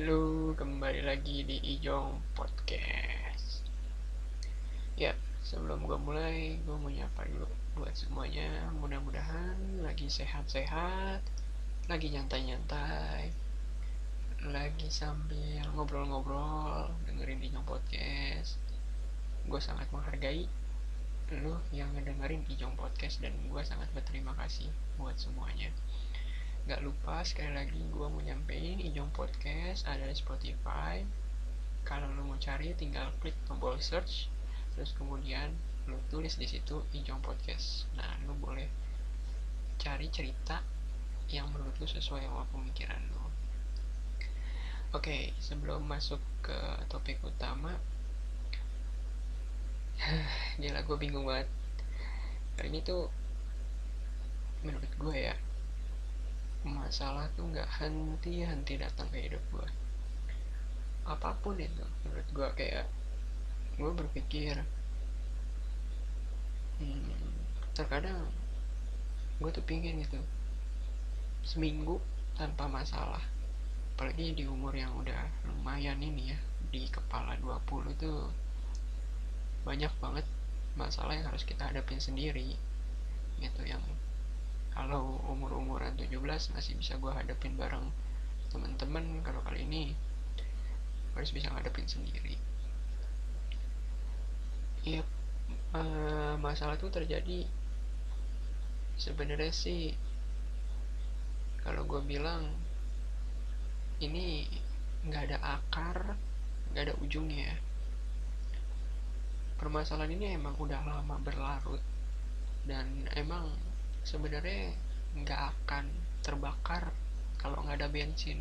Halo, kembali lagi di Ijong Podcast. Ya, sebelum gue mulai, gue mau nyapa dulu buat semuanya. Mudah-mudahan lagi sehat-sehat, lagi nyantai-nyantai, lagi sambil ngobrol-ngobrol, dengerin Ijong Podcast. Gue sangat menghargai lu yang ngedengerin Ijong Podcast dan gue sangat berterima kasih buat semuanya. Gak lupa sekali lagi gue mau nyampein Ijong Podcast ada di Spotify. Kalau lo mau cari tinggal klik tombol search, terus kemudian lo tulis di situ Ijong Podcast. Nah lo boleh cari cerita yang menurut lo sesuai sama pemikiran lo. Oke, sebelum masuk ke topik utama, gila gue bingung banget. Kali ini tuh menurut gue ya masalah tuh nggak henti-henti datang ke hidup gue apa pun itu menurut gue kayak gue berpikir hmm, terkadang gue tuh pingin gitu seminggu tanpa masalah. Apalagi di umur yang udah lumayan ini ya di kepala 20 tuh banyak banget masalah yang harus kita hadapin sendiri gitu yang kalau umur-umuran 17 masih bisa gue hadapin bareng teman-teman kalau kali ini harus bisa ngadepin sendiri. Ya uh, masalah itu terjadi sebenarnya sih kalau gue bilang ini nggak ada akar nggak ada ujungnya permasalahan ini emang udah lama berlarut dan emang sebenarnya nggak akan terbakar kalau nggak ada bensin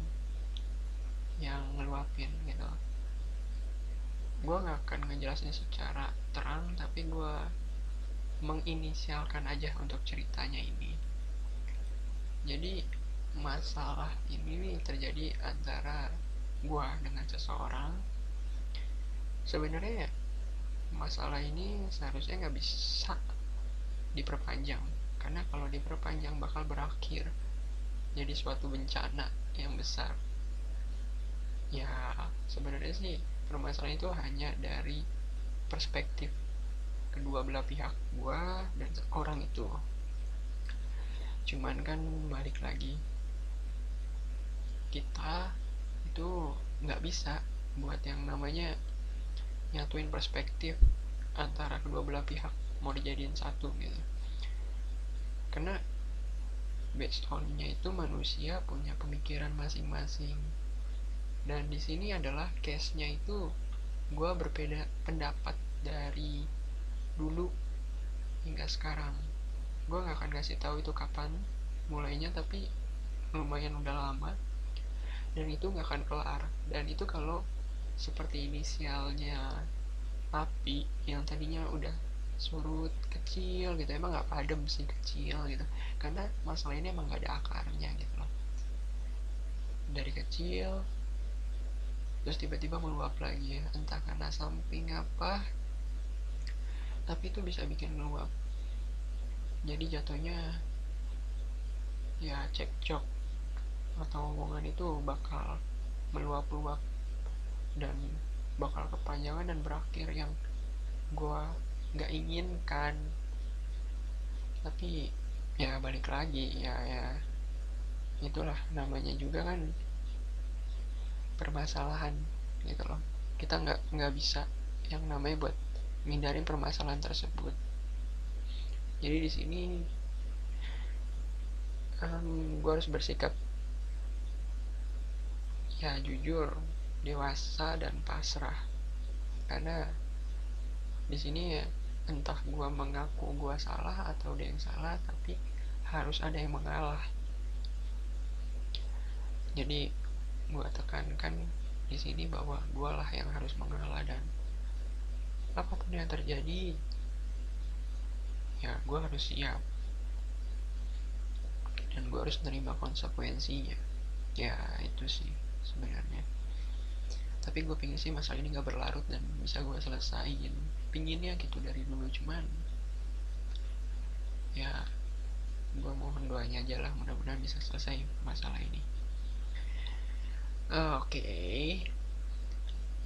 yang ngeluapin gitu. Gue nggak akan ngejelasin secara terang tapi gue menginisialkan aja untuk ceritanya ini. Jadi masalah ini nih terjadi antara gue dengan seseorang. Sebenarnya masalah ini seharusnya nggak bisa diperpanjang karena kalau diperpanjang bakal berakhir jadi suatu bencana yang besar. Ya sebenarnya sih permasalahan itu hanya dari perspektif kedua belah pihak gua dan orang itu. Cuman kan balik lagi kita itu nggak bisa buat yang namanya nyatuin perspektif antara kedua belah pihak mau dijadiin satu gitu karena based on-nya itu manusia punya pemikiran masing-masing. Dan di sini adalah case-nya itu gue berbeda pendapat dari dulu hingga sekarang. Gue nggak akan kasih tahu itu kapan mulainya tapi lumayan udah lama. Dan itu nggak akan kelar. Dan itu kalau seperti inisialnya tapi yang tadinya udah surut kecil gitu. Emang nggak padam sih kecil gitu. Karena masalah ini emang nggak ada akarnya gitu loh. Dari kecil terus tiba-tiba meluap lagi ya. Entah karena samping apa tapi itu bisa bikin meluap. Jadi jatuhnya ya cekcok. Atau omongan itu bakal meluap-luap dan bakal kepanjangan dan berakhir yang gue nggak inginkan. Tapi ya balik lagi ya ya. Itulah namanya juga kan permasalahan gitu loh. Kita nggak nggak bisa yang namanya buat menghindarin permasalahan tersebut. Jadi di sini um, gue harus bersikap ya jujur dewasa dan pasrah. Karena di sini ya entah gue mengaku gue salah atau dia yang salah tapi harus ada yang mengalah. Jadi gue tekankan di sini bahwa gue lah yang harus mengalah dan apa pun yang terjadi ya gue harus siap. Dan gue harus menerima konsekuensinya. Ya itu sih sebenarnya. Tapi gue pingin sih masalah ini gak berlarut dan bisa gue selesaiin pinginnya gitu dari dulu cuman ya gue mohon doanya aja lah mudah-mudahan bisa selesai masalah ini oke okay.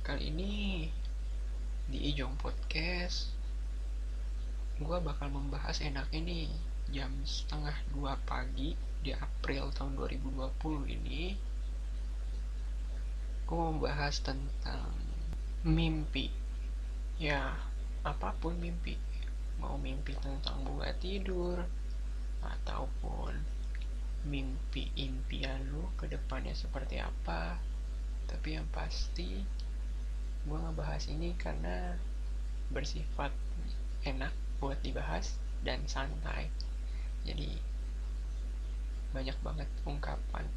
kali ini di Ijong Podcast gue bakal membahas enaknya nih jam setengah dua pagi di April tahun 2020 ini gue mau membahas tentang mimpi ya apa pun mimpi. Mau mimpi tentang bunga tidur ataupun mimpi impian lu ke depannya seperti apa tapi yang pasti gue ngebahas ini karena bersifat enak buat dibahas dan santai. Jadi banyak banget ungkapan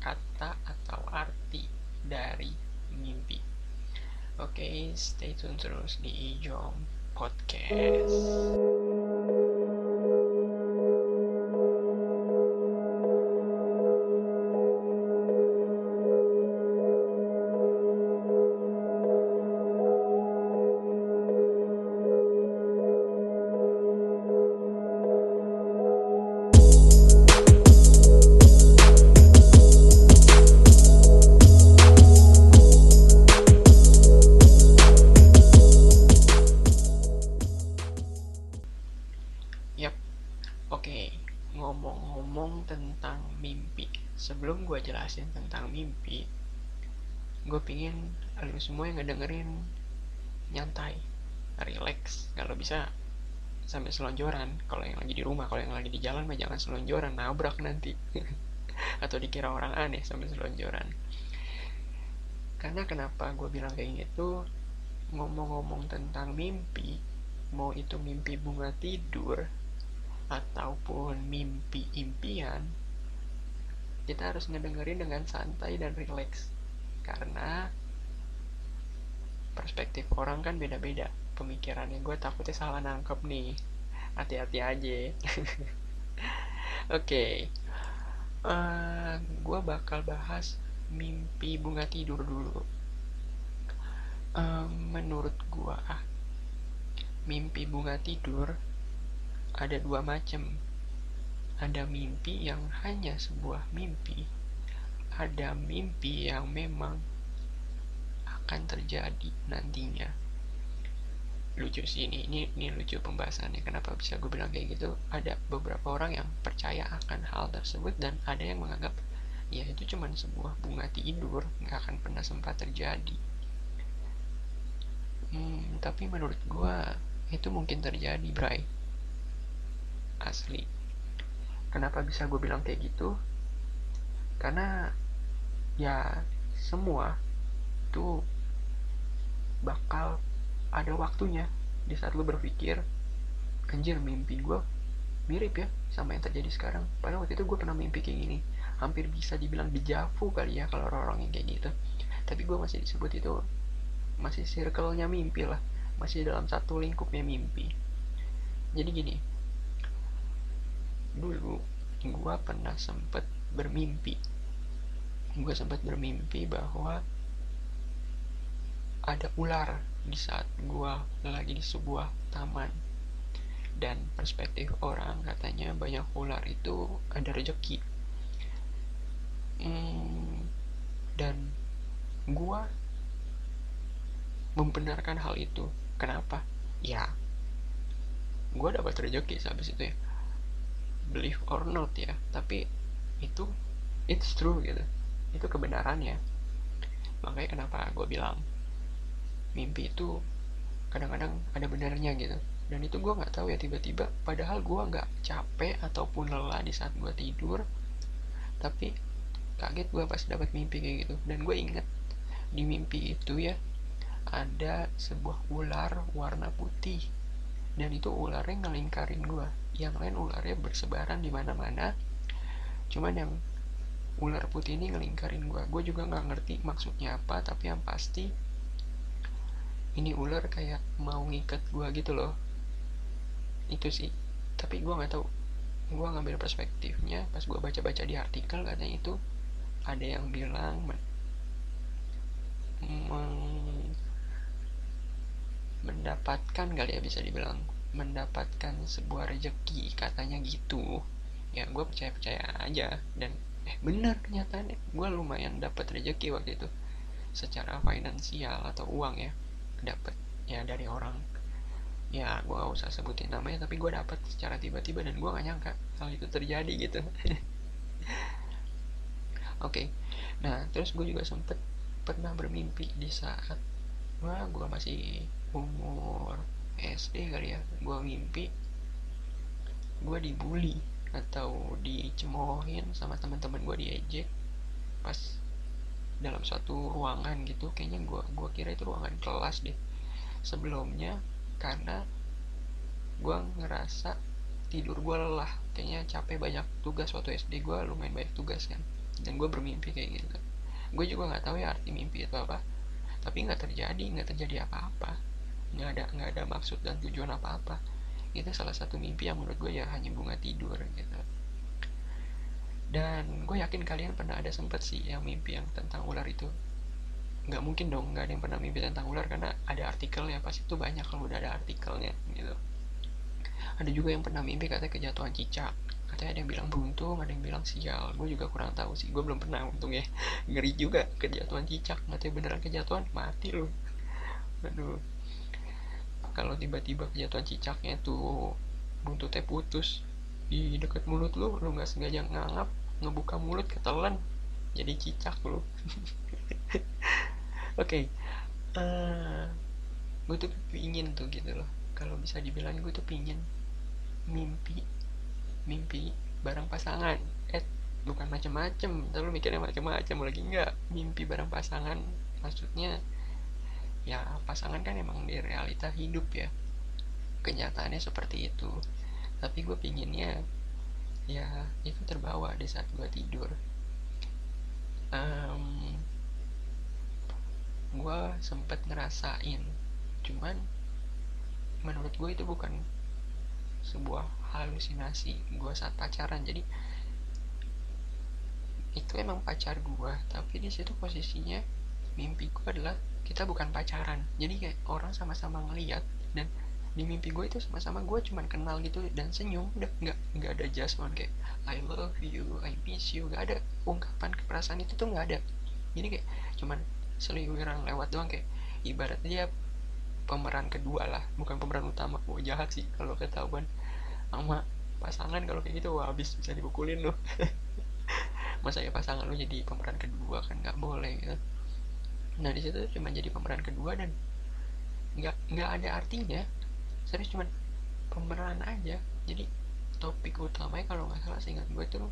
kata atau arti dari mimpi oke okay, stay tune terus di Ijom Podcast mimpi, gue pingin lu semua yang ngedengerin nyantai, relax. Kalau bisa sampai selonjoran. Kalau yang lagi di rumah, kalau yang lagi di jalan mah jangan selonjoran, nabrak nanti. Atau dikira orang aneh sampai selonjoran. Karena kenapa gue bilang kayak gitu? Ngomong-ngomong tentang mimpi, mau itu mimpi bunga tidur ataupun mimpi impian kita harus ngedengerin dengan santai dan rileks karena perspektif orang kan beda-beda. Pemikirannya gue takutnya salah nangkep nih. Hati-hati aja. Oke. Okay. uh, eh, gue bakal bahas mimpi bunga tidur dulu. Uh, menurut gue mimpi bunga tidur ada dua macam. Ada mimpi yang hanya sebuah mimpi. Ada mimpi yang memang akan terjadi nantinya. Lucu sih ini, ini, ini lucu pembahasannya. Kenapa bisa gue bilang kayak gitu? Ada beberapa orang yang percaya akan hal tersebut dan ada yang menganggap ya itu cuma sebuah bunga tidur, nggak akan pernah sempat terjadi. Hmm, tapi menurut gue itu mungkin terjadi, Bray asli kenapa bisa gue bilang kayak gitu? Karena ya semua tuh bakal ada waktunya di saat lo berpikir anjir mimpi gue mirip ya sama yang terjadi sekarang. Padahal waktu itu gue pernah mimpi kayak gini. Hampir bisa dibilang dejavu kali ya kalau orang-orang yang kayak gitu. Tapi gue masih disebut itu masih circle-nya mimpi lah. Masih dalam satu lingkupnya mimpi. Jadi gini dulu gue pernah sempet bermimpi. Gue sempat bermimpi bahwa ada ular di saat gue lagi di sebuah taman. Dan perspektif orang katanya banyak ular itu ada rejeki. Hmm, dan gue membenarkan hal itu. Kenapa? Ya gue dapat rejeki habis itu ya believe or not ya tapi itu it's true gitu. Itu kebenarannya. Makanya kenapa gue bilang mimpi itu kadang-kadang ada benernya gitu. Dan itu gue nggak tahu ya tiba-tiba padahal gue nggak capek ataupun lelah di saat gue tidur tapi kaget gue pas dapat mimpi kayak gitu. Dan gue inget di mimpi itu ya ada sebuah ular warna putih. Dan itu ularnya ngelingkarin gue yang lain ularnya bersebaran di mana-mana. Cuman yang ular putih ini ngelingkarin gue gue juga nggak ngerti maksudnya apa tapi yang pasti ini ular kayak mau ngikat gue gitu loh. Itu sih. Tapi gue nggak tahu. Gue ngambil perspektifnya pas gue baca-baca di artikel katanya itu ada yang bilang men mendapatkan kali ya bisa dibilang mendapatkan sebuah rejeki katanya gitu. Ya gue percaya percaya aja. Dan eh bener kenyataannya. Gue lumayan dapat rejeki waktu itu. Secara finansial atau uang ya dapat ya dari orang. Ya gue gak usah sebutin namanya tapi gue dapat secara tiba-tiba dan gue gak nyangka hal itu terjadi gitu. Oke. Okay. nah terus gue juga sempet pernah bermimpi di saat wah gue masih umur SD kali ya. Gue mimpi gue dibully atau dicemoohin sama teman-teman gue diejek pas dalam suatu ruangan gitu. Kayaknya gue gua kira itu ruangan kelas deh. Sebelumnya karena gue ngerasa tidur gue lelah. Kayaknya capek banyak tugas waktu SD gue lumayan banyak tugas kan. Dan gue bermimpi kayak gitu. Gue juga nggak tahu ya arti mimpi itu apa. Tapi nggak terjadi nggak terjadi apa-apa nggak ada nggak ada maksud dan tujuan apa-apa. Itu salah satu mimpi yang menurut gue ya hanya bunga tidur gitu. Dan gue yakin kalian pernah ada sempet sih yang mimpi yang tentang ular itu. Nggak mungkin dong nggak ada yang pernah mimpi tentang ular karena ada artikelnya pasti itu banyak kalau udah ada artikelnya gitu. Ada juga yang pernah mimpi katanya kejatuhan cicak. Katanya ada yang bilang beruntung ada yang bilang sial. Gue juga kurang tahu sih gue belum pernah untung ya ngeri juga kejatuhan cicak. Katanya beneran kejatuhan mati lu. Aduh kalau tiba-tiba kejatuhan cicaknya tuh buntutnya putus di dekat mulut lu lu nggak sengaja ngangap ngebuka mulut ketelan jadi cicak lu. Oke okay. uh, eh, gue tuh pingin tuh gitu loh. Kalau bisa dibilang gue tuh pingin mimpi mimpi bareng pasangan. Eh bukan macam-macam terus mikirnya macam-macam lagi enggak mimpi bareng pasangan maksudnya ya pasangan kan emang di realita hidup ya. Kenyataannya seperti itu. Tapi gue pinginnya ya itu terbawa di saat gue tidur. Um, gue sempet ngerasain cuman menurut gue itu bukan sebuah halusinasi. Gue saat pacaran jadi itu emang pacar gue tapi di situ posisinya mimpi gue adalah kita bukan pacaran. Jadi kayak orang sama-sama ngeliat dan di mimpi gue itu sama-sama gue cuman kenal gitu dan senyum udah nggak nggak ada jasman kayak I love you I miss you nggak ada. Ungkapan perasaan itu tuh nggak ada. Jadi kayak cuman seliwiran lewat doang kayak ibarat dia pemeran kedua lah bukan pemeran utama. Gue jahat sih kalau ketahuan sama pasangan kalau kayak gitu. Wah habis bisa dibukulin loh. Masa ya pasangan lu jadi pemeran kedua kan nggak boleh gitu nah di situ cuma jadi pemeran kedua dan nggak nggak ada artinya. Serius cuma pemeran aja. Jadi topik utamanya kalau nggak salah seingat gue tuh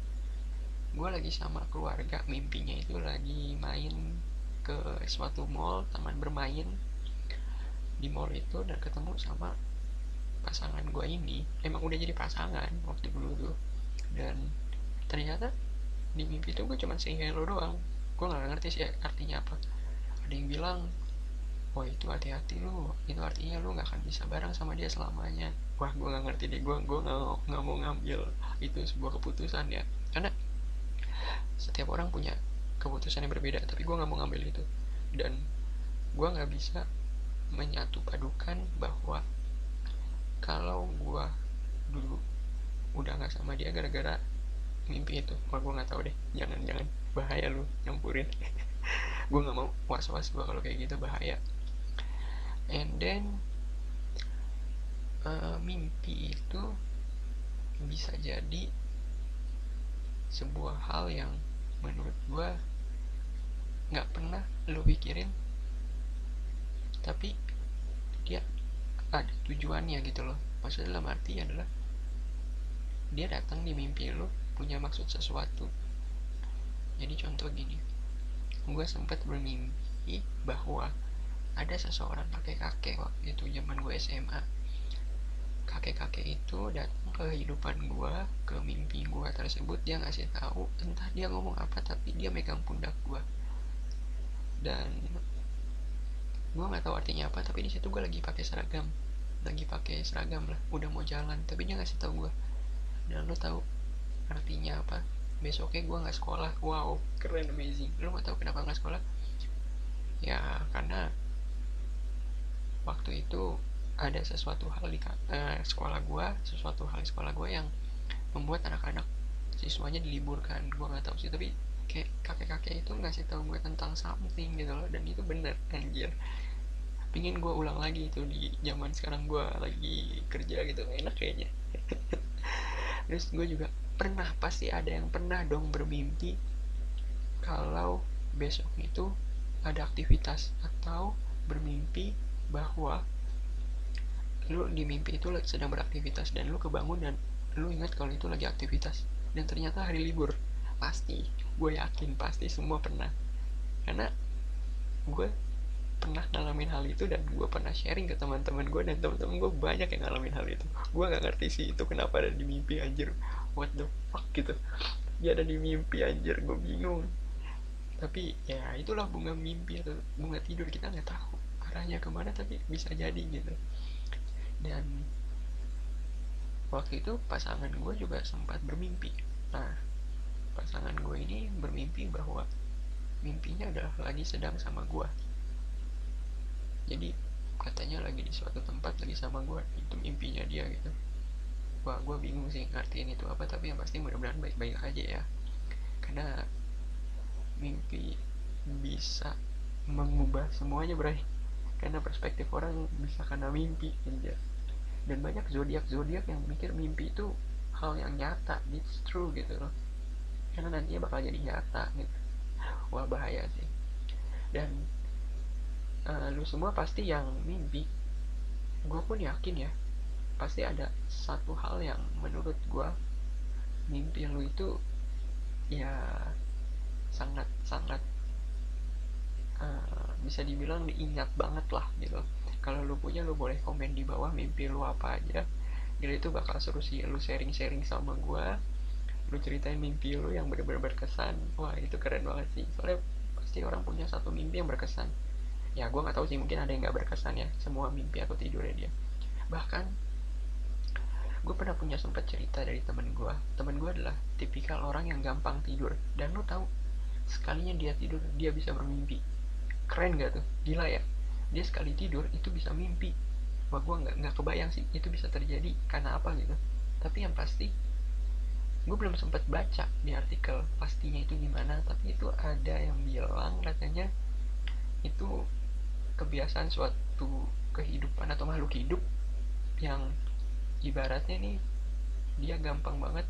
gue lagi sama keluarga mimpinya itu lagi main ke suatu mall taman bermain di mall itu dan ketemu sama pasangan gue ini. Emang udah jadi pasangan waktu dulu tuh. Dan ternyata di mimpi itu gue cuma say hello doang. Gue nggak ngerti sih artinya apa ada yang bilang wah itu hati-hati lu. Itu artinya lu nggak akan bisa bareng sama dia selamanya. Wah gue nggak ngerti deh. Gue gue nggak mau ngambil itu sebuah keputusan ya. Karena setiap orang punya keputusan yang berbeda tapi gue nggak mau ngambil itu. Dan gue nggak bisa menyatu padukan bahwa kalau gue dulu udah nggak sama dia gara-gara mimpi itu. Wah gue nggak tahu deh. Jangan jangan. Bahaya lu. Nyampurin gue nggak mau was was gue kalau kayak gitu bahaya. And then uh, mimpi itu bisa jadi sebuah hal yang menurut gue nggak pernah lo pikirin tapi dia ada tujuannya gitu loh. Maksudnya dalam arti adalah dia datang di mimpi lo punya maksud sesuatu. Jadi contoh gini gue sempat bermimpi bahwa ada seseorang kakek-kakek waktu itu zaman gue SMA kakek-kakek itu datang ke kehidupan gue ke mimpi gue tersebut. Dia ngasih tahu entah dia ngomong apa tapi dia megang pundak gue dan gue nggak tahu artinya apa tapi di situ gue lagi pakai seragam. Lagi pakai seragam lah udah mau jalan tapi dia ngasih tahu gue dan lo tahu artinya apa besoknya gue nggak sekolah. Wow keren amazing. Lo nggak tahu kenapa nggak sekolah? Ya karena waktu itu ada sesuatu hal di uh, sekolah gue sesuatu hal di sekolah gue yang membuat anak-anak siswanya diliburkan. Gue nggak tahu sih tapi kayak kakek-kakek itu ngasih tahu gue tentang something gitu loh dan itu bener anjir. Pingin gue ulang lagi itu di zaman sekarang gue lagi kerja gitu enak kayaknya. Terus gue juga pernah pasti ada yang pernah dong bermimpi kalau besok itu ada aktivitas atau bermimpi bahwa lu di mimpi itu sedang beraktivitas dan lu kebangun dan lu ingat kalau itu lagi aktivitas dan ternyata hari libur. Pasti gue yakin pasti semua pernah. Karena gue pernah ngalamin hal itu dan gue pernah sharing ke teman-teman gue dan teman-teman gue banyak yang ngalamin hal itu. Gue nggak ngerti sih itu kenapa ada di mimpi anjir what the fuck gitu. Dia ada di mimpi anjir gue bingung. Tapi ya itulah bunga mimpi atau bunga tidur kita nggak tahu arahnya ke mana tapi bisa jadi gitu. Dan waktu itu pasangan gue juga sempat bermimpi. Nah pasangan gue ini bermimpi bahwa mimpinya adalah lagi sedang sama gue jadi katanya lagi di suatu tempat lagi sama gue itu mimpinya dia gitu gue bingung sih ngertiin itu apa tapi yang pasti mudah-mudahan baik-baik aja ya. Karena mimpi bisa mengubah semuanya bray. Karena perspektif orang bisa karena mimpi aja dan banyak zodiak zodiak yang mikir mimpi itu hal yang nyata it's true gitu loh. Karena nantinya bakal jadi nyata gitu. Wah bahaya sih. Dan uh, lu semua pasti yang mimpi gue pun yakin ya pasti ada satu hal yang menurut gue mimpi lu itu ya sangat sangat uh, bisa dibilang diingat banget lah gitu. Kalau lu punya lu boleh komen di bawah mimpi lu apa aja. Jadi itu bakal seru sih lu sharing-sharing sama gue lu ceritain mimpi lu yang bener-bener berkesan. Wah itu keren banget sih. Soalnya pasti orang punya satu mimpi yang berkesan. Ya gue nggak tahu sih mungkin ada yang nggak berkesan ya semua mimpi atau tidurnya dia. Bahkan gue pernah punya sempat cerita dari temen gue temen gue adalah tipikal orang yang gampang tidur. Dan lo tahu sekalinya dia tidur dia bisa bermimpi. Keren gak tuh? Gila ya. Dia sekali tidur itu bisa mimpi. Wah gue nggak nggak kebayang sih itu bisa terjadi karena apa gitu. Tapi yang pasti gue belum sempat baca di artikel pastinya itu gimana. Tapi itu ada yang bilang katanya itu kebiasaan suatu kehidupan atau makhluk hidup yang ibaratnya nih dia gampang banget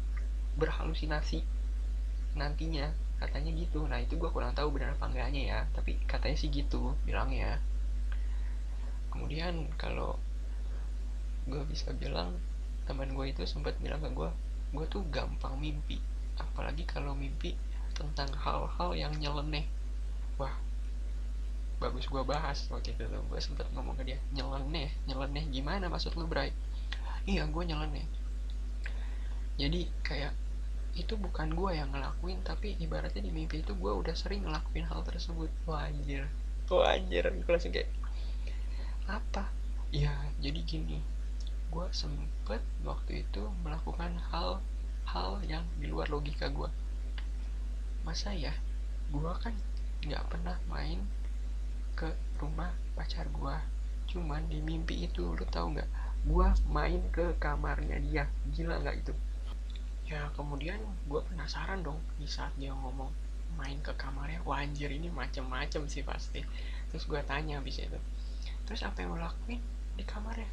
berhalusinasi nantinya. Katanya gitu. Nah itu gue kurang tahu benar apa enggaknya ya. Tapi katanya sih gitu bilangnya kemudian kalau gue bisa bilang teman gue itu sempat bilang ke gue gue tuh gampang mimpi. Apalagi kalau mimpi tentang hal-hal yang nyeleneh. Wah bagus gue bahas waktu itu gue sempet ngomong ke dia nyeleneh? Nyeleneh gimana maksud lu Bray iya gue nyeleneh jadi kayak itu bukan gue yang ngelakuin tapi ibaratnya di mimpi itu gue udah sering ngelakuin hal tersebut. Wah anjir. Gue langsung kayak apa? Ya jadi gini. Gue sempet waktu itu melakukan hal-hal yang di luar logika gue masa ya? Gue kan nggak pernah main ke rumah pacar gua. Cuman di mimpi itu lu tau nggak gua main ke kamarnya dia. Gila nggak itu? Ya kemudian gua penasaran dong di saat dia ngomong main ke kamarnya wah anjir ini macem-macem sih pasti. Terus gua tanya abis itu terus apa yang lo lakuin di kamarnya?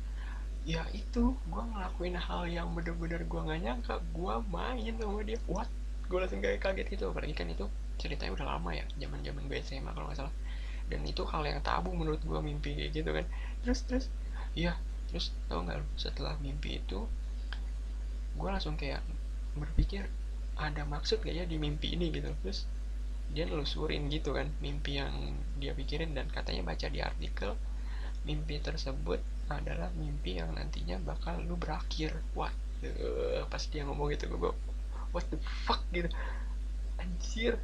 Ya itu gua ngelakuin hal yang bener-bener gua nggak nyangka. Gua main sama dia. What? Gue langsung kayak kaget gitu. Apalagi kan itu ceritanya udah lama ya zaman zaman gue SMA kalau nggak salah. Dan itu hal yang tabu menurut gue mimpi kayak gitu kan. Terus terus iya terus tau nggak setelah mimpi itu gue langsung kayak berpikir ada maksud gak ya di mimpi ini gitu. Terus dia nelusurin gitu kan mimpi yang dia pikirin dan katanya baca di artikel mimpi tersebut adalah mimpi yang nantinya bakal lu berakhir. What uh, pas dia ngomong gitu gue what the fuck? Gitu. Anjir.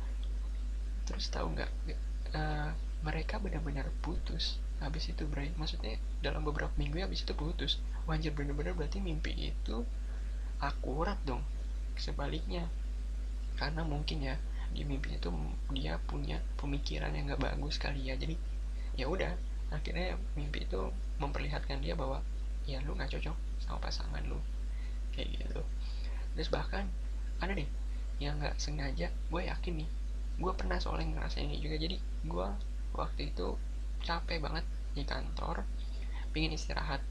Terus tahu nggak uh, mereka benar-benar putus habis itu Bray maksudnya dalam beberapa minggu ya habis itu putus. Wajar benar-benar berarti mimpi itu akurat dong sebaliknya. Karena mungkin ya di mimpi itu dia punya pemikiran yang gak bagus kali ya. Jadi ya udah akhirnya mimpi itu memperlihatkan dia bahwa ya lu nggak cocok sama pasangan lu. Kayak gitu. Terus bahkan ada nih yang nggak sengaja gue yakin nih gue pernah soalnya ngerasain ini juga jadi gue waktu itu capek banget di kantor pingin istirahat.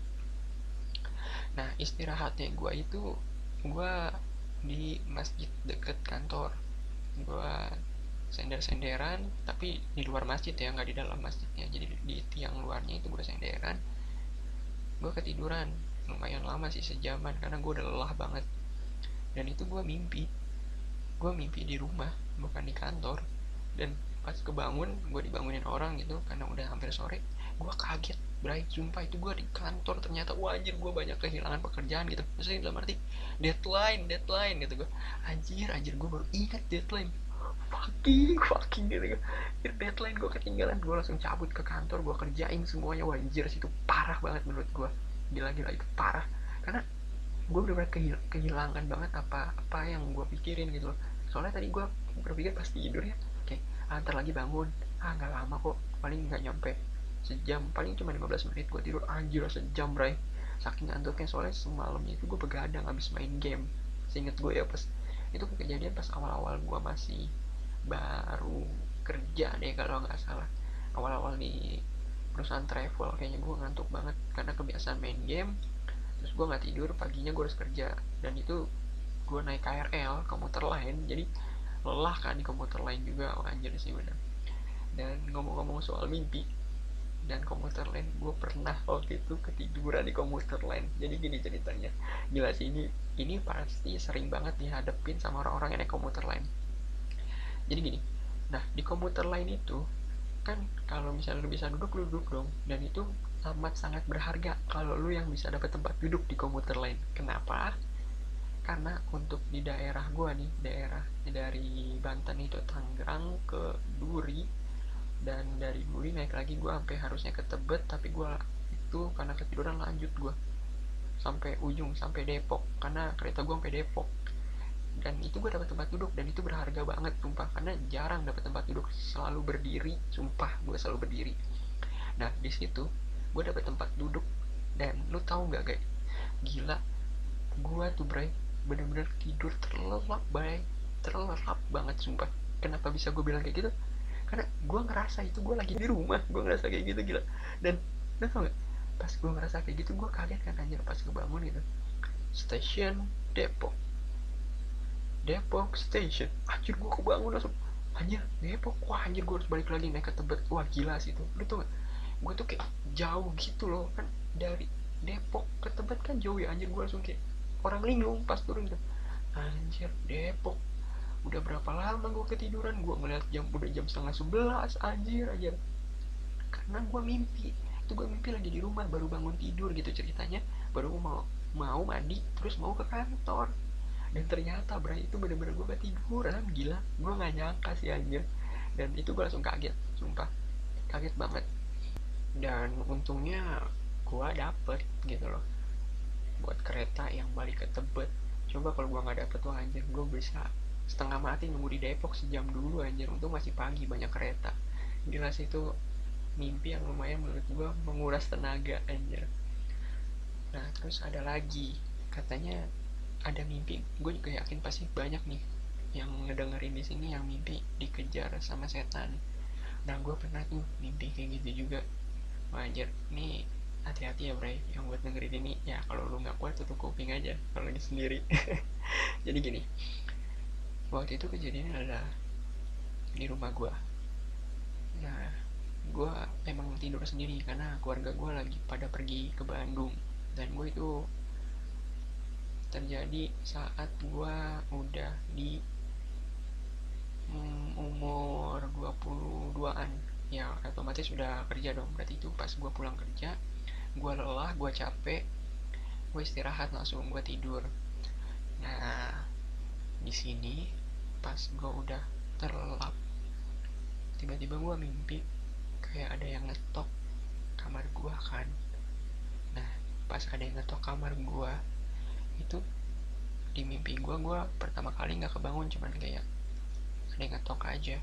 Nah istirahatnya gue itu gue di masjid deket kantor. Gue sender-senderan tapi di luar masjid ya nggak di dalam masjidnya. Jadi di tiang luarnya itu gue senderan. Gue ketiduran lumayan lama sih sejaman karena gue udah lelah banget. Dan itu gue mimpi. Gue mimpi di rumah bukan di kantor. Dan pas kebangun gue dibangunin orang gitu karena udah hampir sore gue kaget Bray, sumpah itu gue di kantor ternyata wah gue banyak kehilangan pekerjaan gitu. Maksudnya dalam arti deadline deadline gitu gue anjir anjir gue baru ingat deadline. Fucking fucking gitu kan deadline gue ketinggalan gue langsung cabut ke kantor gue kerjain semuanya. Wah anjir itu parah banget menurut gue gila-gila itu parah. Karena gue benar-benar kehil kehilangan banget apa apa yang gue pikirin gitu loh. Soalnya tadi gue berpikir pas tidur ya antar lagi bangun. Ah nggak lama kok. Paling nggak nyampe sejam. Paling cuma 15 menit gue tidur. Anjir sejam bray. Saking ngantuknya soalnya semalamnya itu gue begadang habis main game. Seinget gue ya pas itu kejadian pas awal-awal gue masih baru kerja deh kalau nggak salah. Awal-awal di perusahaan travel kayaknya gue ngantuk banget karena kebiasaan main game. Terus gue nggak tidur paginya gue harus kerja. Dan itu gue naik KRL komuter lain. Jadi lelah kan di komuter lain juga oh, anjir sih bener. Dan ngomong-ngomong soal mimpi dan komuter lain gue pernah waktu itu ketiduran di komuter lain. Jadi gini ceritanya gila sih ini ini pasti sering banget dihadapin sama orang-orang yang naik komuter lain. Jadi gini nah di komuter lain itu kan kalau misalnya lu bisa duduk lu duduk dong. Dan itu amat sangat berharga kalau lu yang bisa dapat tempat duduk di komuter lain. Kenapa karena untuk di daerah gua nih daerah dari Banten itu Tangerang ke Duri. Dan dari Duri naik lagi gue sampai harusnya ke Tebet tapi gue itu karena ketiduran lanjut gue sampai ujung sampai Depok karena kereta gue sampai Depok. Dan itu gue dapat tempat duduk dan itu berharga banget sumpah. Karena jarang dapat tempat duduk selalu berdiri sumpah gue selalu berdiri. Nah di situ gue dapat tempat duduk. Dan lu tahu nggak guys? Gila gue tuh bray bener-bener tidur terlelap bay. Terlelap banget sumpah. Kenapa bisa gue bilang kayak gitu? Karena gue ngerasa itu gue lagi di rumah. Gue ngerasa kayak gitu gila. Dan lo tau gak pas gue ngerasa kayak gitu gue kaget kan anjir pas kebangun gitu. Stasiun Depok. Depok Station. Anjir gue kebangun langsung. Anjir Depok. Wah anjir gue harus balik lagi naik ke Tebet. Wah gila sih itu. Lo tau gak gue tuh kayak jauh gitu loh. Kan dari Depok ke Tebet kan jauh ya anjir. Gue langsung kayak orang linglung pas turun gitu anjir Depok. Udah berapa lama gue ketiduran? Gue ngeliat jam udah jam setengah sebelas anjir aja karena gue mimpi. Itu gue mimpi lagi di rumah baru bangun tidur gitu ceritanya. Baru mau mau mandi terus mau ke kantor. Dan ternyata bro itu bener-bener gue ketiduran gila. Gue nggak nyangka sih anjir. Dan itu gue langsung kaget sumpah. Kaget banget. Dan untungnya gue dapet gitu loh buat kereta yang balik ke Tebet. Coba kalau gue nggak dapet tuh anjir gue bisa setengah mati nunggu di Depok sejam dulu anjir. Untung masih pagi banyak kereta. Jelas itu mimpi yang lumayan menurut gue menguras tenaga anjir. Nah terus ada lagi. Katanya ada mimpi gue juga yakin pasti banyak nih yang ngedengerin di sini yang mimpi dikejar sama setan. Nah gue pernah tuh mimpi kayak gitu juga. Wah, anjir ini hati-hati ya Bray. Yang buat dengerin ini ya kalau lu nggak kuat tutup kuping aja kalau lagi sendiri. Jadi gini waktu itu kejadiannya adalah di rumah gue nah gue emang tidur sendiri karena keluarga gue lagi pada pergi ke Bandung. Dan gue itu terjadi saat gue udah di mm, umur 22an ya otomatis sudah kerja dong. Berarti itu pas gue pulang kerja gue lelah gue capek gue istirahat langsung gue tidur. Nah di sini pas gue udah terlelap tiba-tiba gue mimpi kayak ada yang ngetok kamar gue kan. Nah pas ada yang ngetok kamar gue itu di mimpi gue gue pertama kali nggak kebangun cuman kayak ada yang ngetok aja.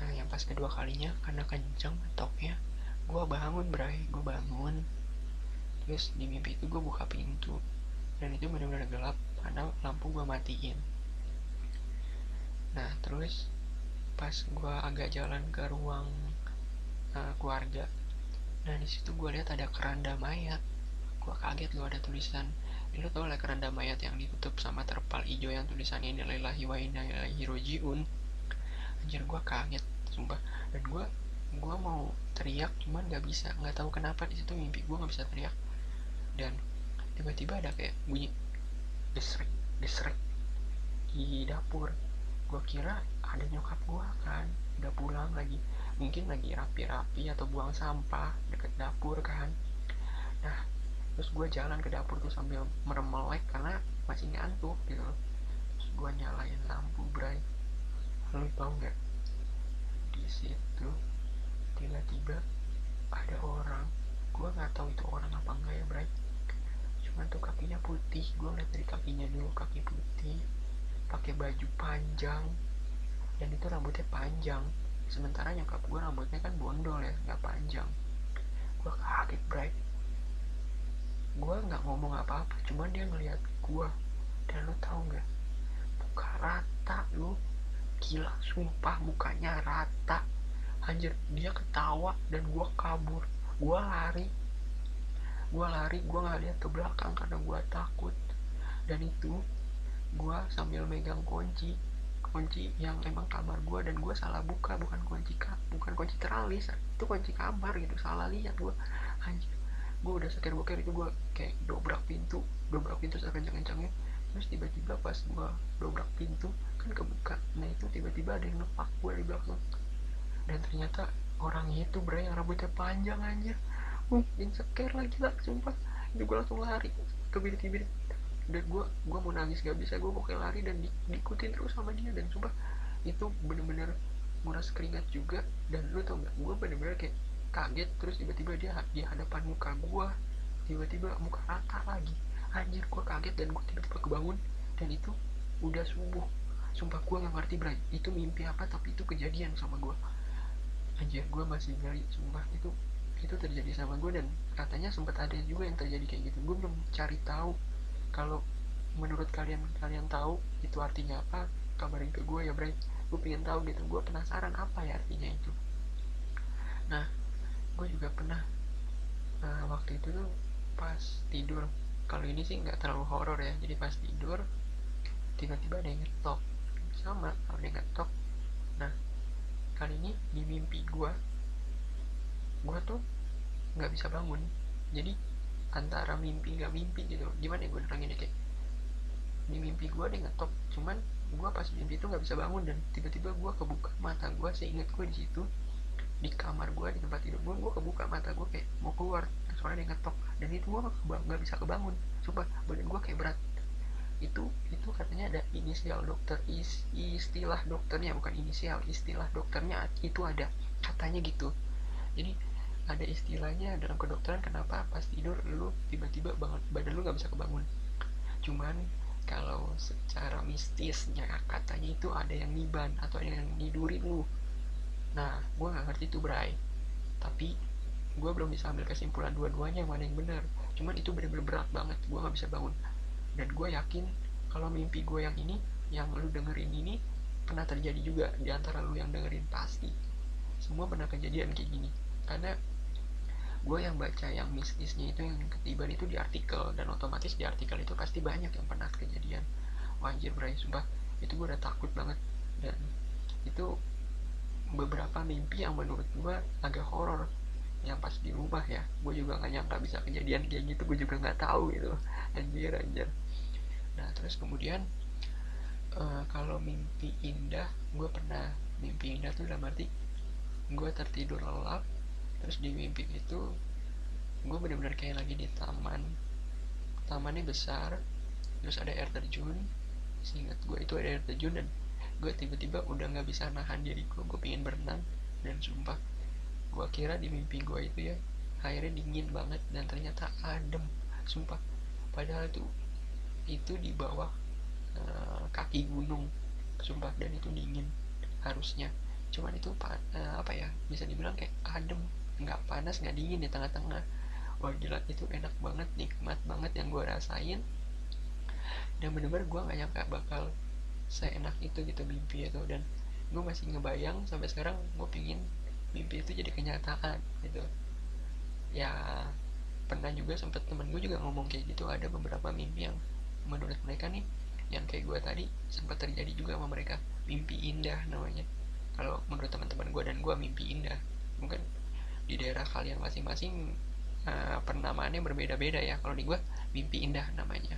Nah yang pas kedua kalinya karena kenceng ngetoknya gue bangun bray. Gue bangun. Terus di mimpi itu gue buka pintu. Dan itu benar-benar gelap karena lampu gue matiin. Nah terus pas gue agak jalan ke ruang uh, keluarga nah di situ gue lihat ada keranda mayat. Gue kaget lo ada tulisan. Lo tau lah keranda mayat yang ditutup sama terpal hijau yang tulisannya ini lillahi wa inna ilaihi rojiun? Anjir gue kaget sumpah. Dan gue gue mau teriak cuman gak bisa. Nggak tahu kenapa di situ mimpi gue nggak bisa teriak. Dan tiba-tiba ada kayak bunyi gesrek gesrek di dapur. Gue kira ada nyokap gue kan udah pulang lagi. Mungkin lagi rapi-rapi atau buang sampah deket dapur kan. Nah terus gue jalan ke dapur tuh sambil merem melek karena masih ngantuk gitu terus gue nyalain lampu bray. Lu tau nggak? Di situ tiba-tiba ada orang. Gue nggak tahu itu orang apa enggak ya bray cuman tuh kakinya putih. Gue lihat dari kakinya dulu kaki putih pakai baju panjang. Dan itu rambutnya panjang. Sementara nyokap gue rambutnya kan bondol ya nggak panjang. Gue kaget bray gue nggak ngomong apa-apa cuman dia ngeliat gue dan lu tau nggak? Muka rata lu. Gila sumpah mukanya rata anjir dia ketawa dan gue kabur. Gue lari. Gue lari gue nggak lihat ke belakang karena gue takut. Dan itu gue sambil megang kunci. Kunci yang emang kamar gue dan gue salah buka bukan kunci kak bukan kunci teralis itu kunci kamar gitu salah lihat gue anjir gue udah seker boker itu gue kayak dobrak pintu dobrak pintu sekencang-kencangnya. Terus tiba-tiba pas gue dobrak pintu kan kebuka. Nah itu tiba-tiba ada yang nepak gue di belakang dan ternyata orang itu bro yang rambutnya panjang aja uh inseker lagi lah sumpah. Itu gue langsung lari ke bilik-bilik dan gue gue mau nangis gak bisa. Gue pokoknya lari dan di, diikutin terus sama dia. Dan sumpah itu bener-bener nguras keringat juga. Dan lu tau gak gue bener-bener kayak kaget. Terus tiba-tiba dia di hadapan muka gue tiba-tiba muka rata lagi. Anjir gue kaget dan gue tiba-tiba kebangun. Dan itu udah subuh. Sumpah gue nggak ngerti bray itu mimpi apa tapi itu kejadian sama gue anjir gue masih ngeri sumpah. Itu itu terjadi sama gue dan katanya sempat ada juga yang terjadi kayak gitu. Gue belum cari tahu kalau menurut kalian kalian tahu itu artinya apa kabarin ke gue ya Bray gue pengen tahu gitu. Gue penasaran apa ya artinya itu. Nah gue juga pernah uh, waktu itu tuh pas tidur. Kalau ini sih nggak terlalu horor ya. Jadi pas tidur tiba-tiba ada yang ngetok. Sama kalau dia ngetok kali ini di mimpi gue gue tuh nggak bisa bangun. Jadi antara mimpi nggak mimpi gitu gimana ya gue neranginnya kayak di mimpi gue dia ngetok cuman gue pas mimpi itu nggak bisa bangun dan tiba-tiba gue kebuka mata gue saya ingat gue di situ di kamar gue di tempat tidur gue gue kebuka mata gue kayak mau keluar soalnya dia ngetok dan itu gue nggak bisa kebangun coba badan gue kayak berat itu itu katanya ada inisial dokter is, istilah dokternya bukan inisial istilah dokternya itu ada katanya gitu. Jadi ada istilahnya dalam kedokteran kenapa pas tidur lu tiba-tiba bangun badan lu nggak bisa kebangun. Cuman kalau secara mistisnya katanya itu ada yang niban atau ada yang nidurin lu. Nah gue nggak ngerti itu Bray. Tapi gue belum bisa ambil kesimpulan dua-duanya mana yang benar. Cuman itu benar-benar berat banget gue nggak bisa bangun dan gue yakin kalau mimpi gue yang ini yang lu dengerin ini pernah terjadi juga di antara lu yang dengerin pasti. Semua pernah kejadian kayak gini. Karena gue yang baca yang mistisnya itu yang ketiban itu di artikel dan otomatis di artikel itu pasti banyak yang pernah kejadian. Wajib Bray sumpah. Itu gue udah takut banget. Dan itu beberapa mimpi yang menurut gue agak horor yang pas di rumah ya. Gue juga nggak nyangka bisa kejadian kayak gitu. Gue juga nggak tahu gitu. Anjir anjir nah terus kemudian uh, kalau mimpi indah gue pernah mimpi indah tuh dalam arti gue tertidur lelap terus di mimpi itu gue bener-bener kayak lagi di taman. Tamannya besar terus ada air terjun. Seingat gue itu ada air terjun dan gue tiba-tiba udah nggak bisa nahan diri gue gue pengen berenang. Dan sumpah gue kira di mimpi gue itu ya airnya dingin banget dan ternyata adem. Sumpah padahal tuh itu di bawah uh, kaki gunung. Sumpah dan itu dingin harusnya. Cuman itu uh, apa ya bisa dibilang kayak adem. Nggak panas nggak dingin di tengah-tengah. Wah gila itu enak banget nikmat banget yang gue rasain. Dan bener-bener gue nggak nyangka bakal seenak itu gitu mimpi itu. Dan gue masih ngebayang sampai sekarang gue pingin mimpi itu jadi kenyataan gitu. Ya pernah juga sempet temen gue juga ngomong kayak gitu. Ada beberapa mimpi yang menurut mereka nih yang kayak gue tadi sempat terjadi juga sama mereka. Mimpi indah namanya. Kalau menurut teman-teman gue dan gue mimpi indah. Mungkin di daerah kalian masing-masing uh, penamaannya berbeda-beda ya. Kalau di gue mimpi indah namanya.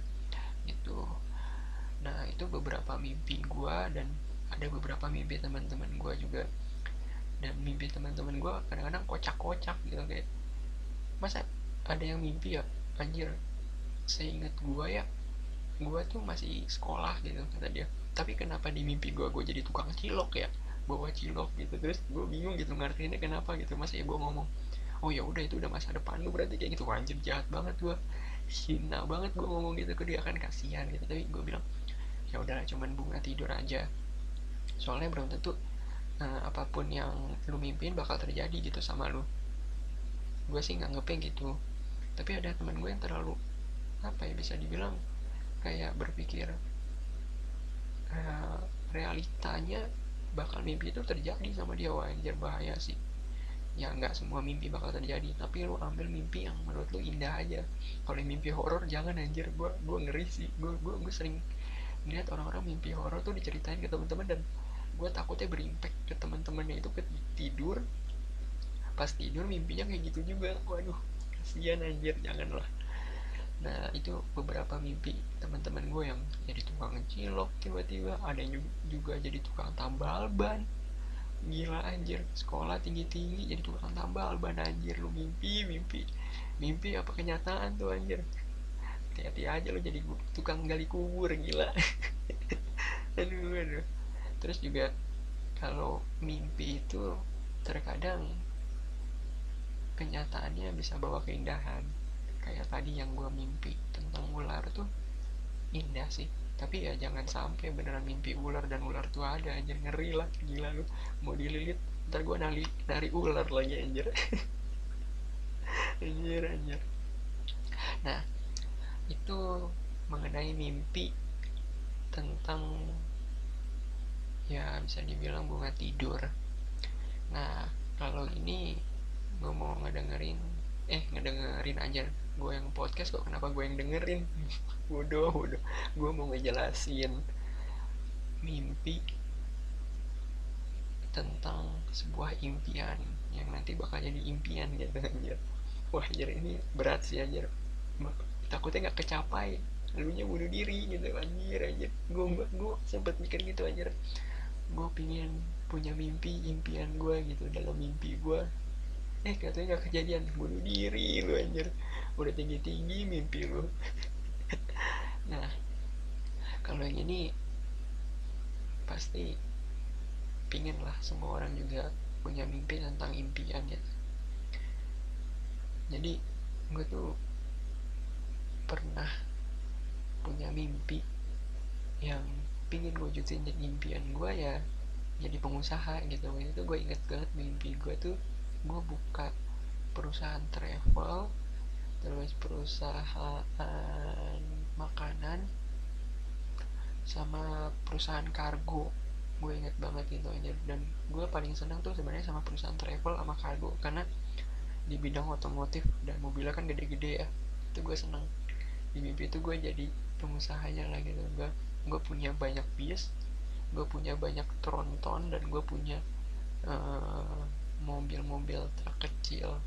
Itu nah itu beberapa mimpi gue dan ada beberapa mimpi teman-teman gue juga. Dan mimpi teman-teman gue kadang-kadang kocak-kocak gitu kayak masa ada yang mimpi ya? Anjir seingat gue ya gue tuh masih sekolah gitu kata dia. Tapi kenapa di mimpi gue gue jadi tukang cilok ya? Bawa cilok gitu. Terus gue bingung gitu ngertiinnya kenapa gitu. Masa ya gue ngomong oh ya udah itu udah masa depan lu berarti kayak gitu. Anjir jahat banget gue hina banget gue ngomong gitu ke dia kan kasihan gitu. Tapi gue bilang ya udahlah cuman bunga tidur aja. Soalnya belum tentu nah, apa pun yang lu mimpin bakal terjadi gitu sama lu. Gue sih nggak ngepeng gitu. Tapi ada teman gue yang terlalu apa ya bisa dibilang kayak berpikir uh, realitanya bakal mimpi itu terjadi sama dia. Wah anjir bahaya sih. Ya nggak semua mimpi bakal terjadi tapi lu ambil mimpi yang menurut lu indah aja. Kalau mimpi horor jangan anjir. Gua gua ngeri sih. Gua gua, gua sering lihat orang-orang mimpi horor tuh diceritain ke teman-teman dan gue takutnya berimpact ke teman-temannya itu ke tidur. Pas tidur mimpinya kayak gitu juga. Waduh kasihan anjir. Janganlah nah itu beberapa mimpi teman-teman gue yang jadi tukang cilok. Tiba-tiba ada yang juga jadi tukang tambal ban. Gila anjir. Sekolah tinggi-tinggi jadi tukang tambal ban anjir. Lu mimpi mimpi mimpi apa kenyataan tuh anjir? Hati-hati aja lo jadi tukang gali kubur gila. Aduh aduh. Terus juga kalau mimpi itu terkadang kenyataannya bisa bawa keindahan kayak tadi yang gue mimpi tentang ular tuh indah sih. Tapi ya jangan sampai beneran mimpi ular dan ular tuh ada aja ngeri lah gila lu. Mau dililit ntar gue nali dari ular lagi anjir. Anjir anjir. Nah itu mengenai mimpi tentang ya bisa dibilang bunga tidur. Nah kalau ini gue mau ngedengerin eh ngedengerin aja gue yang podcast kok kenapa gue yang dengerin? Bodoh bodoh gue mau ngejelasin mimpi tentang sebuah impian yang nanti bakal jadi impian gitu anjir. Wah anjir ini berat sih anjir. Takutnya nggak kecapai. Lu bunuh diri gitu anjir anjir. Gue gue sempet mikir gitu anjir. Gue pingin punya mimpi impian gue gitu dalam mimpi gue eh katanya gak kejadian. Bunuh diri lu anjir udah tinggi tinggi mimpi lu. Nah kalau yang ini pasti pingin lah semua orang juga punya mimpi tentang impian ya. Jadi gue tuh pernah punya mimpi yang pingin gue wujudin jadi impian gue ya jadi pengusaha gitu. Itu gue inget banget mimpi gue tuh gue buka perusahaan travel terus perusahaan makanan sama perusahaan kargo. Gue inget banget itu aja. Dan gue paling senang tuh sebenarnya sama perusahaan travel sama kargo. Karena di bidang otomotif dan mobilnya kan gede-gede ya. Itu gue senang. Di mimpi itu gue jadi pengusahanya lah gitu. Gue gue punya banyak bis gue punya banyak tronton dan gue punya uh, mobil-mobil kecil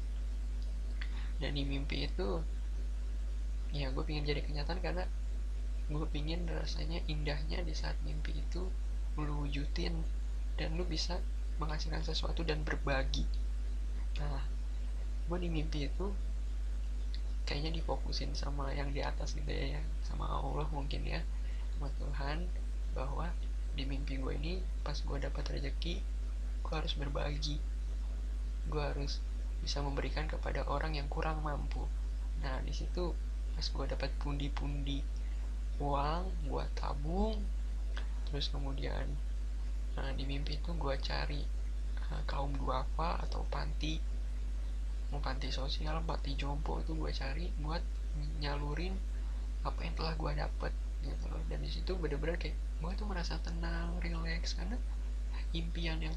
dan di mimpi itu ya gue pingin jadi kenyataan karena gue pingin rasanya indahnya di saat mimpi itu lu wujudin dan lu bisa menghasilkan sesuatu dan berbagi. Nah gue di mimpi itu kayaknya difokusin sama yang di atas gitu ya sama Allah mungkin ya sama Tuhan bahwa di mimpi gue ini pas gue dapat rezeki gue harus berbagi. Gue harus bisa memberikan kepada orang yang kurang mampu. Nah di situ pas gue dapat pundi-pundi uang gue tabung terus kemudian nah, di mimpi itu gue cari uh, kaum duafa atau panti mau panti sosial panti jompo itu gue cari buat nyalurin apa yang telah gue dapet gitu loh. Dan di situ bener-bener kayak gue tuh merasa tenang relax karena impian yang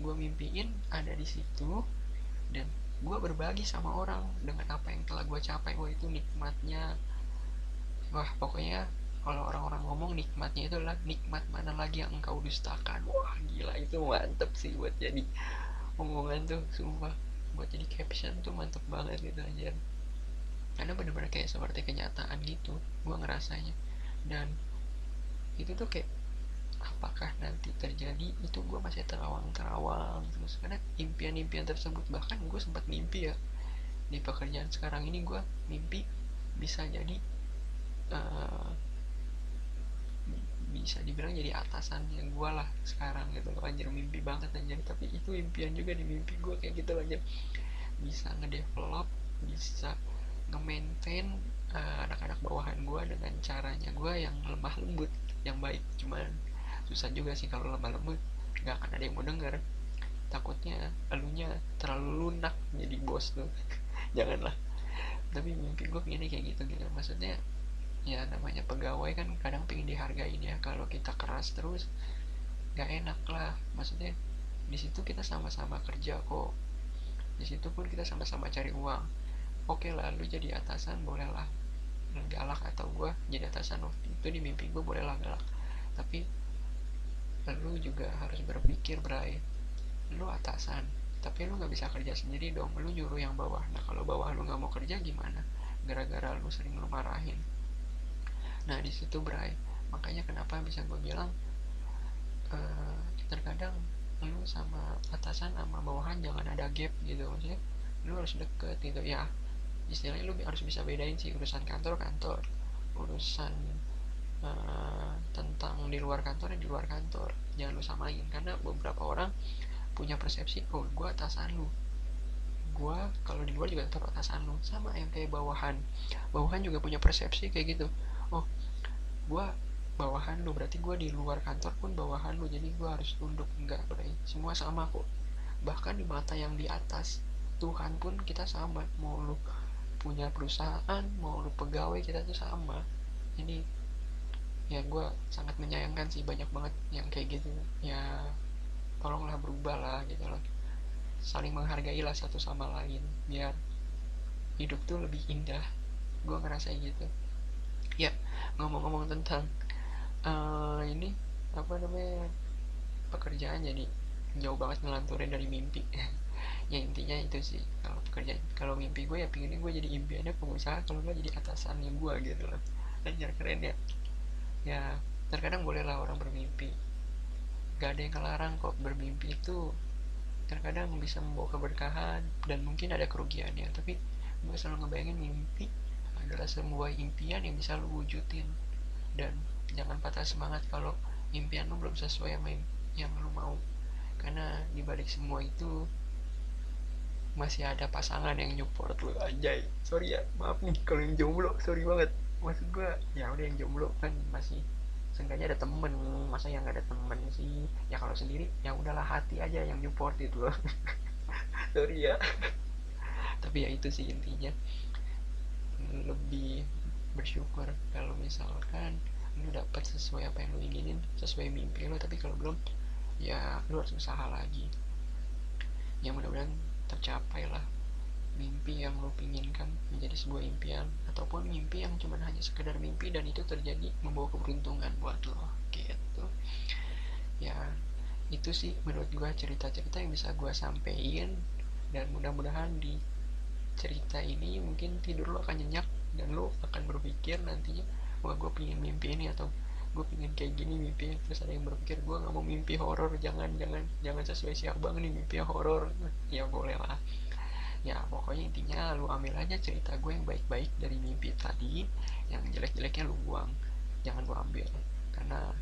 gue mimpiin ada di situ dan gue berbagi sama orang dengan apa yang telah gue capai. Wah itu nikmatnya. Wah pokoknya kalau orang-orang ngomong nikmatnya itu adalah nikmat mana lagi yang engkau dustakan. Wah gila itu mantep sih buat jadi omongan tuh sumpah. Buat jadi caption tuh mantep banget gitu aja karena bener-bener kayak seperti kenyataan gitu gue ngerasanya. Dan itu tuh kayak apakah nanti terjadi? Itu gue masih terawang-terawang terus karena impian-impian tersebut bahkan gue sempat mimpi ya. Di pekerjaan sekarang ini gue mimpi bisa jadi uh, bisa dibilang jadi atasannya gue lah sekarang gitu loh. Anjir mimpi banget anjir. Tapi itu impian juga di mimpi gue kayak gitu loh bisa ngedevelop bisa nge-maintain uh, anak-anak bawahan gue dengan caranya gue yang lemah lembut yang baik. Cuman susah juga sih kalau lembut nggak akan ada yang mau denger. Takutnya elunya terlalu lunak jadi bos tuh. Janganlah. Tapi mimpi gue gini kayak gitu gitu. Maksudnya ya namanya pegawai kan kadang pengen dihargain ya. Kalau kita keras terus gak enak lah. Maksudnya di situ kita sama-sama kerja kok. Di situ pun kita sama-sama cari uang. Oke lah lu jadi atasan bolehlah. Galak atau gue jadi atasan waktu itu di mimpi gue bolehlah galak tapi lu juga harus berpikir bray. Lu atasan tapi lu nggak bisa kerja sendiri dong. Lu nyuruh yang bawah. Nah kalau bawah lu nggak mau kerja gimana? Gara-gara lu sering lu marahin. Nah di situ Bray makanya kenapa bisa gue bilang uh, terkadang lu sama atasan sama bawahan jangan ada gap gitu. Maksudnya lu harus deket gitu. Ya istilahnya lu harus bisa bedain sih urusan kantor kantor urusan uh, tentang di luar kantor dan di luar kantor. Jangan lu samain karena beberapa orang punya persepsi oh gue atasan lu. Gue kalau di luar juga tetap atasan lu. Sama yang kayak bawahan. Bawahan juga punya persepsi kayak gitu. Oh gue bawahan lu. Berarti gue di luar kantor pun bawahan lu. Jadi gue harus tunduk. Enggak berarti semua sama kok. Bahkan di mata yang di atas Tuhan pun kita sama. Mau lu punya perusahaan mau lu pegawai kita tuh sama. Ini ya gue sangat menyayangkan sih banyak banget yang kayak gitu. Ya tolonglah berubah lah gitu loh. Saling menghargai lah satu sama lain biar hidup tuh lebih indah. Gue ngerasa gitu. Ya ngomong-ngomong tentang uh, ini apa namanya pekerjaan jadi jauh banget ngelanturin dari mimpi. Ya intinya itu sih. Kalau pekerjaan kalau mimpi gue ya pinginnya gue jadi impiannya pengusaha kalau gue jadi atasannya gue gitu loh. Anjir keren ya ya terkadang bolehlah orang bermimpi. Gak ada yang kelarang kok bermimpi itu. Terkadang bisa membawa keberkahan dan mungkin ada kerugiannya. Tapi gue selalu ngebayangin mimpi adalah sebuah impian yang bisa lu wujudin. Dan jangan patah semangat kalau impian lu belum sesuai sama yang lu mau. Karena dibalik semua itu masih ada pasangan yang nyupport lu. Anjay sorry ya maaf nih kalau yang jomblo sorry banget maksud gue ya udah yang jomblo kan masih seenggaknya ada temen. Masa yang gak ada temen sih? Ya kalau sendiri ya udahlah hati aja yang nyupport itu loh. Sorry ya. Tapi ya itu sih intinya. Lebih bersyukur kalau misalkan lu dapat sesuai apa yang lu inginin sesuai mimpi lu. Tapi kalau belum ya lu harus usaha lagi. Ya mudah-mudahan tercapai lah mimpi yang lu pinginkan menjadi sebuah impian ataupun mimpi yang cuma hanya sekedar mimpi dan itu terjadi membawa keberuntungan buat lo gitu. Ya itu sih menurut gua cerita-cerita yang bisa gua sampein dan mudah-mudahan di cerita ini mungkin tidur lo akan nyenyak dan lo akan berpikir nantinya wah gue pengen mimpi ini atau gue pengen kayak gini mimpi terus ada yang berpikir gue nggak mau mimpi horor jangan jangan jangan sesuai siap bang nih mimpi horor. Ya boleh lah ya pokoknya intinya lu ambil aja cerita gue yang baik-baik dari mimpi tadi yang jelek-jeleknya lu buang. Jangan lu ambil. Karena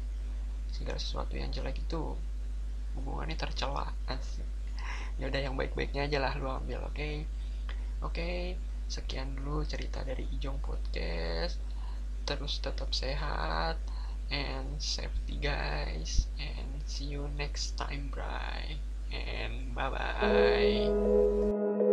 segala sesuatu yang jelek itu hubungannya tercela. Ya udah yang baik-baiknya aja lah lu ambil oke? Okay? Oke, sekian dulu cerita dari Ijong Podcast. Terus tetap sehat and safety guys. And see you next time bye and bye bye